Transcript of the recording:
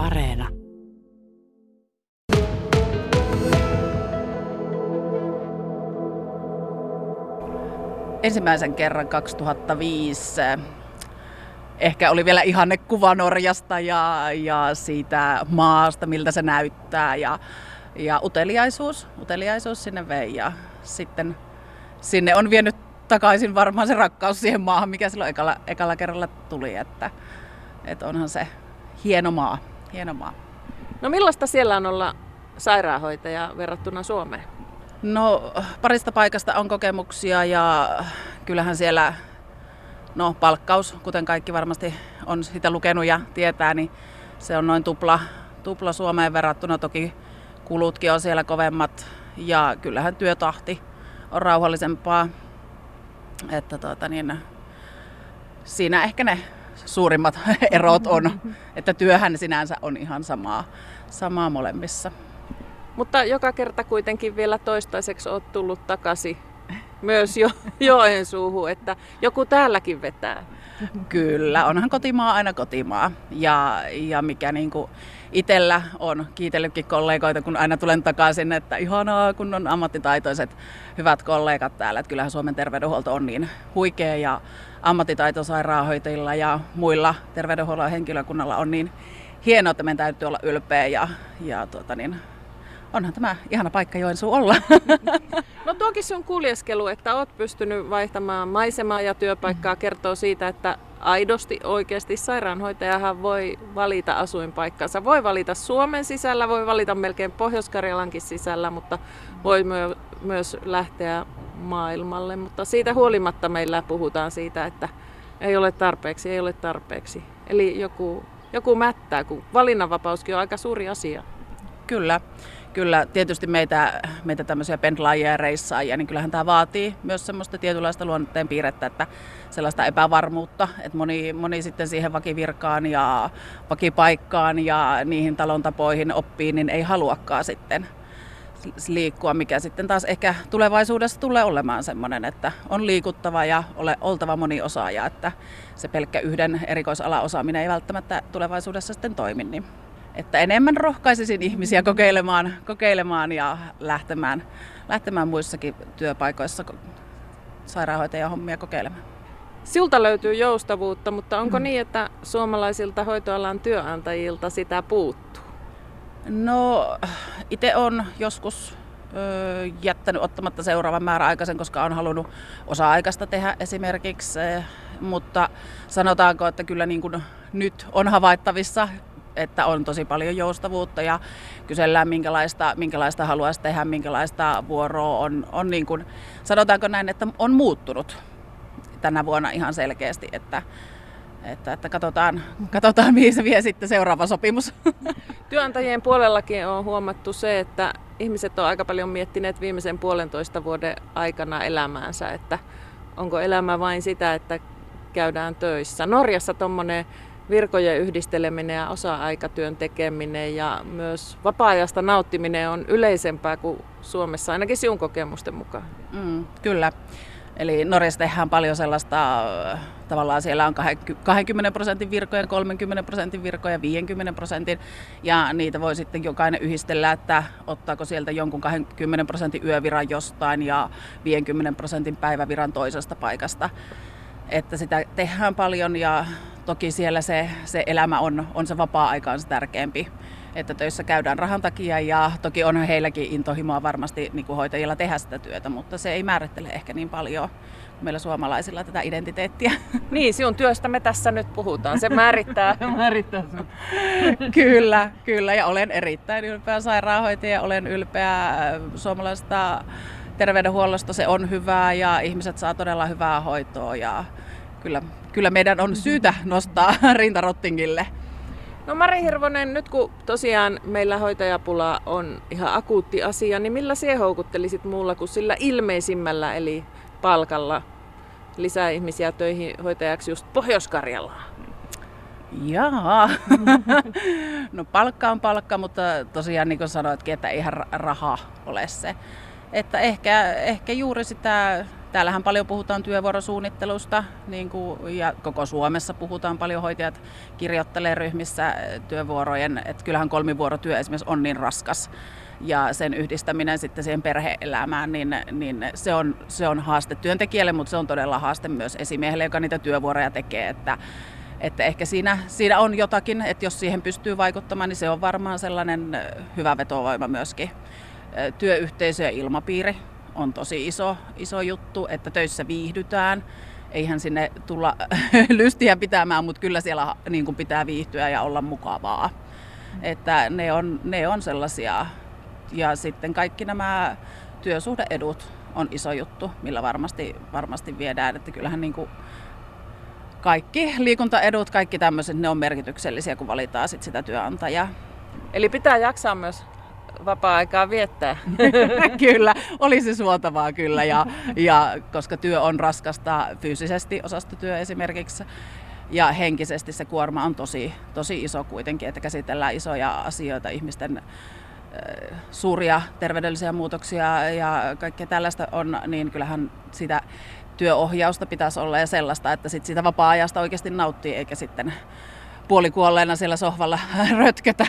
Areena. Ensimmäisen kerran 2005 ehkä oli vielä ihanne kuva Norjasta ja, ja siitä maasta, miltä se näyttää. Ja, ja uteliaisuus, uteliaisuus sinne vei ja sitten sinne on vienyt takaisin varmaan se rakkaus siihen maahan, mikä silloin ekalla, ekalla kerralla tuli, että, että onhan se hieno maa, hieno maa. No millaista siellä on olla sairaanhoitaja verrattuna Suomeen? No parista paikasta on kokemuksia ja kyllähän siellä no, palkkaus, kuten kaikki varmasti on sitä lukenut ja tietää, niin se on noin tupla, tupla Suomeen verrattuna. Toki kulutkin on siellä kovemmat ja kyllähän työtahti on rauhallisempaa. Että tuota, niin, siinä ehkä ne suurimmat erot on, että työhän sinänsä on ihan samaa, samaa molemmissa. Mutta joka kerta kuitenkin vielä toistaiseksi olet tullut takaisin myös jo Joensuuhun, että joku täälläkin vetää. Kyllä, onhan kotimaa aina kotimaa. Ja, ja mikä niin kuin itsellä on kiitellytkin kollegoita, kun aina tulen takaisin, että ihanaa, kun on ammattitaitoiset hyvät kollegat täällä. Että kyllähän Suomen terveydenhuolto on niin huikea ja ammattitaitosairaanhoitajilla ja muilla terveydenhuollon henkilökunnalla on niin hienoa, että meidän täytyy olla ylpeä ja, ja tuota niin, onhan tämä ihana paikka Joensuu olla. No tuokin sun kuljeskelu, että oot pystynyt vaihtamaan maisemaa ja työpaikkaa, kertoo siitä, että aidosti oikeasti sairaanhoitajahan voi valita asuinpaikkansa. Voi valita Suomen sisällä, voi valita melkein Pohjois-Karjalankin sisällä, mutta voi myö- myös lähteä maailmalle. Mutta siitä huolimatta meillä puhutaan siitä, että ei ole tarpeeksi, ei ole tarpeeksi. Eli joku, joku mättää, kun valinnanvapauskin on aika suuri asia. Kyllä kyllä tietysti meitä, meitä tämmöisiä pendlaajia ja reissaajia, niin kyllähän tämä vaatii myös semmoista tietynlaista luonnetteen piirrettä, että sellaista epävarmuutta, että moni, moni sitten siihen vakivirkaan ja vakipaikkaan ja niihin talon tapoihin oppii, niin ei haluakaan sitten liikkua, mikä sitten taas ehkä tulevaisuudessa tulee olemaan semmoinen, että on liikuttava ja ole, oltava moni osaaja, että se pelkkä yhden erikoisala osaaminen ei välttämättä tulevaisuudessa sitten toimi. Niin että enemmän rohkaisisin ihmisiä kokeilemaan, kokeilemaan ja lähtemään, lähtemään muissakin työpaikoissa sairaanhoitajan hommia kokeilemaan. Siltä löytyy joustavuutta, mutta onko mm. niin, että suomalaisilta hoitoalan työnantajilta sitä puuttuu? No, itse on joskus ö, jättänyt ottamatta seuraavan määräaikaisen, koska on halunnut osa-aikaista tehdä esimerkiksi. Mutta sanotaanko, että kyllä niin kuin nyt on havaittavissa että on tosi paljon joustavuutta ja kysellään minkälaista, minkälaista haluaisi tehdä, minkälaista vuoroa on, on niin kuin, sanotaanko näin, että on muuttunut tänä vuonna ihan selkeästi, että, että, että katsotaan, katsotaan, mihin se vie sitten seuraava sopimus. Työnantajien puolellakin on huomattu se, että ihmiset on aika paljon miettineet viimeisen puolentoista vuoden aikana elämäänsä, että onko elämä vain sitä, että käydään töissä. Norjassa tuommoinen virkojen yhdisteleminen ja osa-aikatyön tekeminen ja myös vapaa-ajasta nauttiminen on yleisempää kuin Suomessa, ainakin sinun kokemusten mukaan. Mm, kyllä. Eli Norjassa tehdään paljon sellaista, tavallaan siellä on 20 prosentin virkoja, 30 prosentin virkoja, 50 prosentin, ja niitä voi sitten jokainen yhdistellä, että ottaako sieltä jonkun 20 prosentin yöviran jostain ja 50 prosentin päiväviran toisesta paikasta. Että sitä tehdään paljon ja toki siellä se, se elämä on, on se vapaa-aika on se tärkeämpi. Että töissä käydään rahan takia ja toki on heilläkin intohimoa varmasti niin kuin hoitajilla tehdä sitä työtä, mutta se ei määrittele ehkä niin paljon meillä suomalaisilla tätä identiteettiä. Niin, sinun työstä me tässä nyt puhutaan. Se määrittää. määrittää kyllä, kyllä. Ja olen erittäin ylpeä sairaanhoitaja. Olen ylpeä äh, suomalaisesta terveydenhuollosta. Se on hyvää ja ihmiset saa todella hyvää hoitoa. Ja kyllä kyllä meidän on syytä nostaa rintarottingille. No Mari Hirvonen, nyt kun tosiaan meillä hoitajapula on ihan akuutti asia, niin millä sinä houkuttelisit muulla kuin sillä ilmeisimmällä eli palkalla lisää ihmisiä töihin hoitajaksi just Pohjois-Karjalaan? Jaa, no palkka on palkka, mutta tosiaan niin kuin sanoitkin, että eihän raha ole se. Että ehkä, ehkä juuri sitä Täällähän paljon puhutaan työvuorosuunnittelusta niin kuin, ja koko Suomessa puhutaan paljon. Hoitajat kirjoittelee ryhmissä työvuorojen, että kyllähän kolmivuorotyö esimerkiksi on niin raskas ja sen yhdistäminen sitten siihen perheelämään, niin, niin se, on, se on haaste työntekijälle, mutta se on todella haaste myös esimiehelle, joka niitä työvuoroja tekee, että, että ehkä siinä, siinä on jotakin, että jos siihen pystyy vaikuttamaan, niin se on varmaan sellainen hyvä vetovoima myöskin. Työyhteisö ja ilmapiiri on tosi iso, iso juttu, että töissä viihdytään. Eihän sinne tulla lystiä pitämään, mutta kyllä siellä niin kuin pitää viihtyä ja olla mukavaa. Että ne on, ne on sellaisia. Ja sitten kaikki nämä työsuhdeedut on iso juttu, millä varmasti, varmasti viedään. Että kyllähän niin kuin kaikki liikuntaedut, kaikki tämmöiset, ne on merkityksellisiä, kun valitaan sit sitä työnantajaa. Eli pitää jaksaa myös vapaa-aikaa viettää. kyllä, olisi suotavaa kyllä, ja, ja koska työ on raskasta fyysisesti, osastotyö esimerkiksi, ja henkisesti se kuorma on tosi, tosi iso kuitenkin, että käsitellään isoja asioita, ihmisten suuria terveydellisiä muutoksia ja kaikkea tällaista on, niin kyllähän sitä työohjausta pitäisi olla ja sellaista, että sit sitä vapaa-ajasta oikeasti nauttii eikä sitten puolikuolleena siellä sohvalla rötkötä.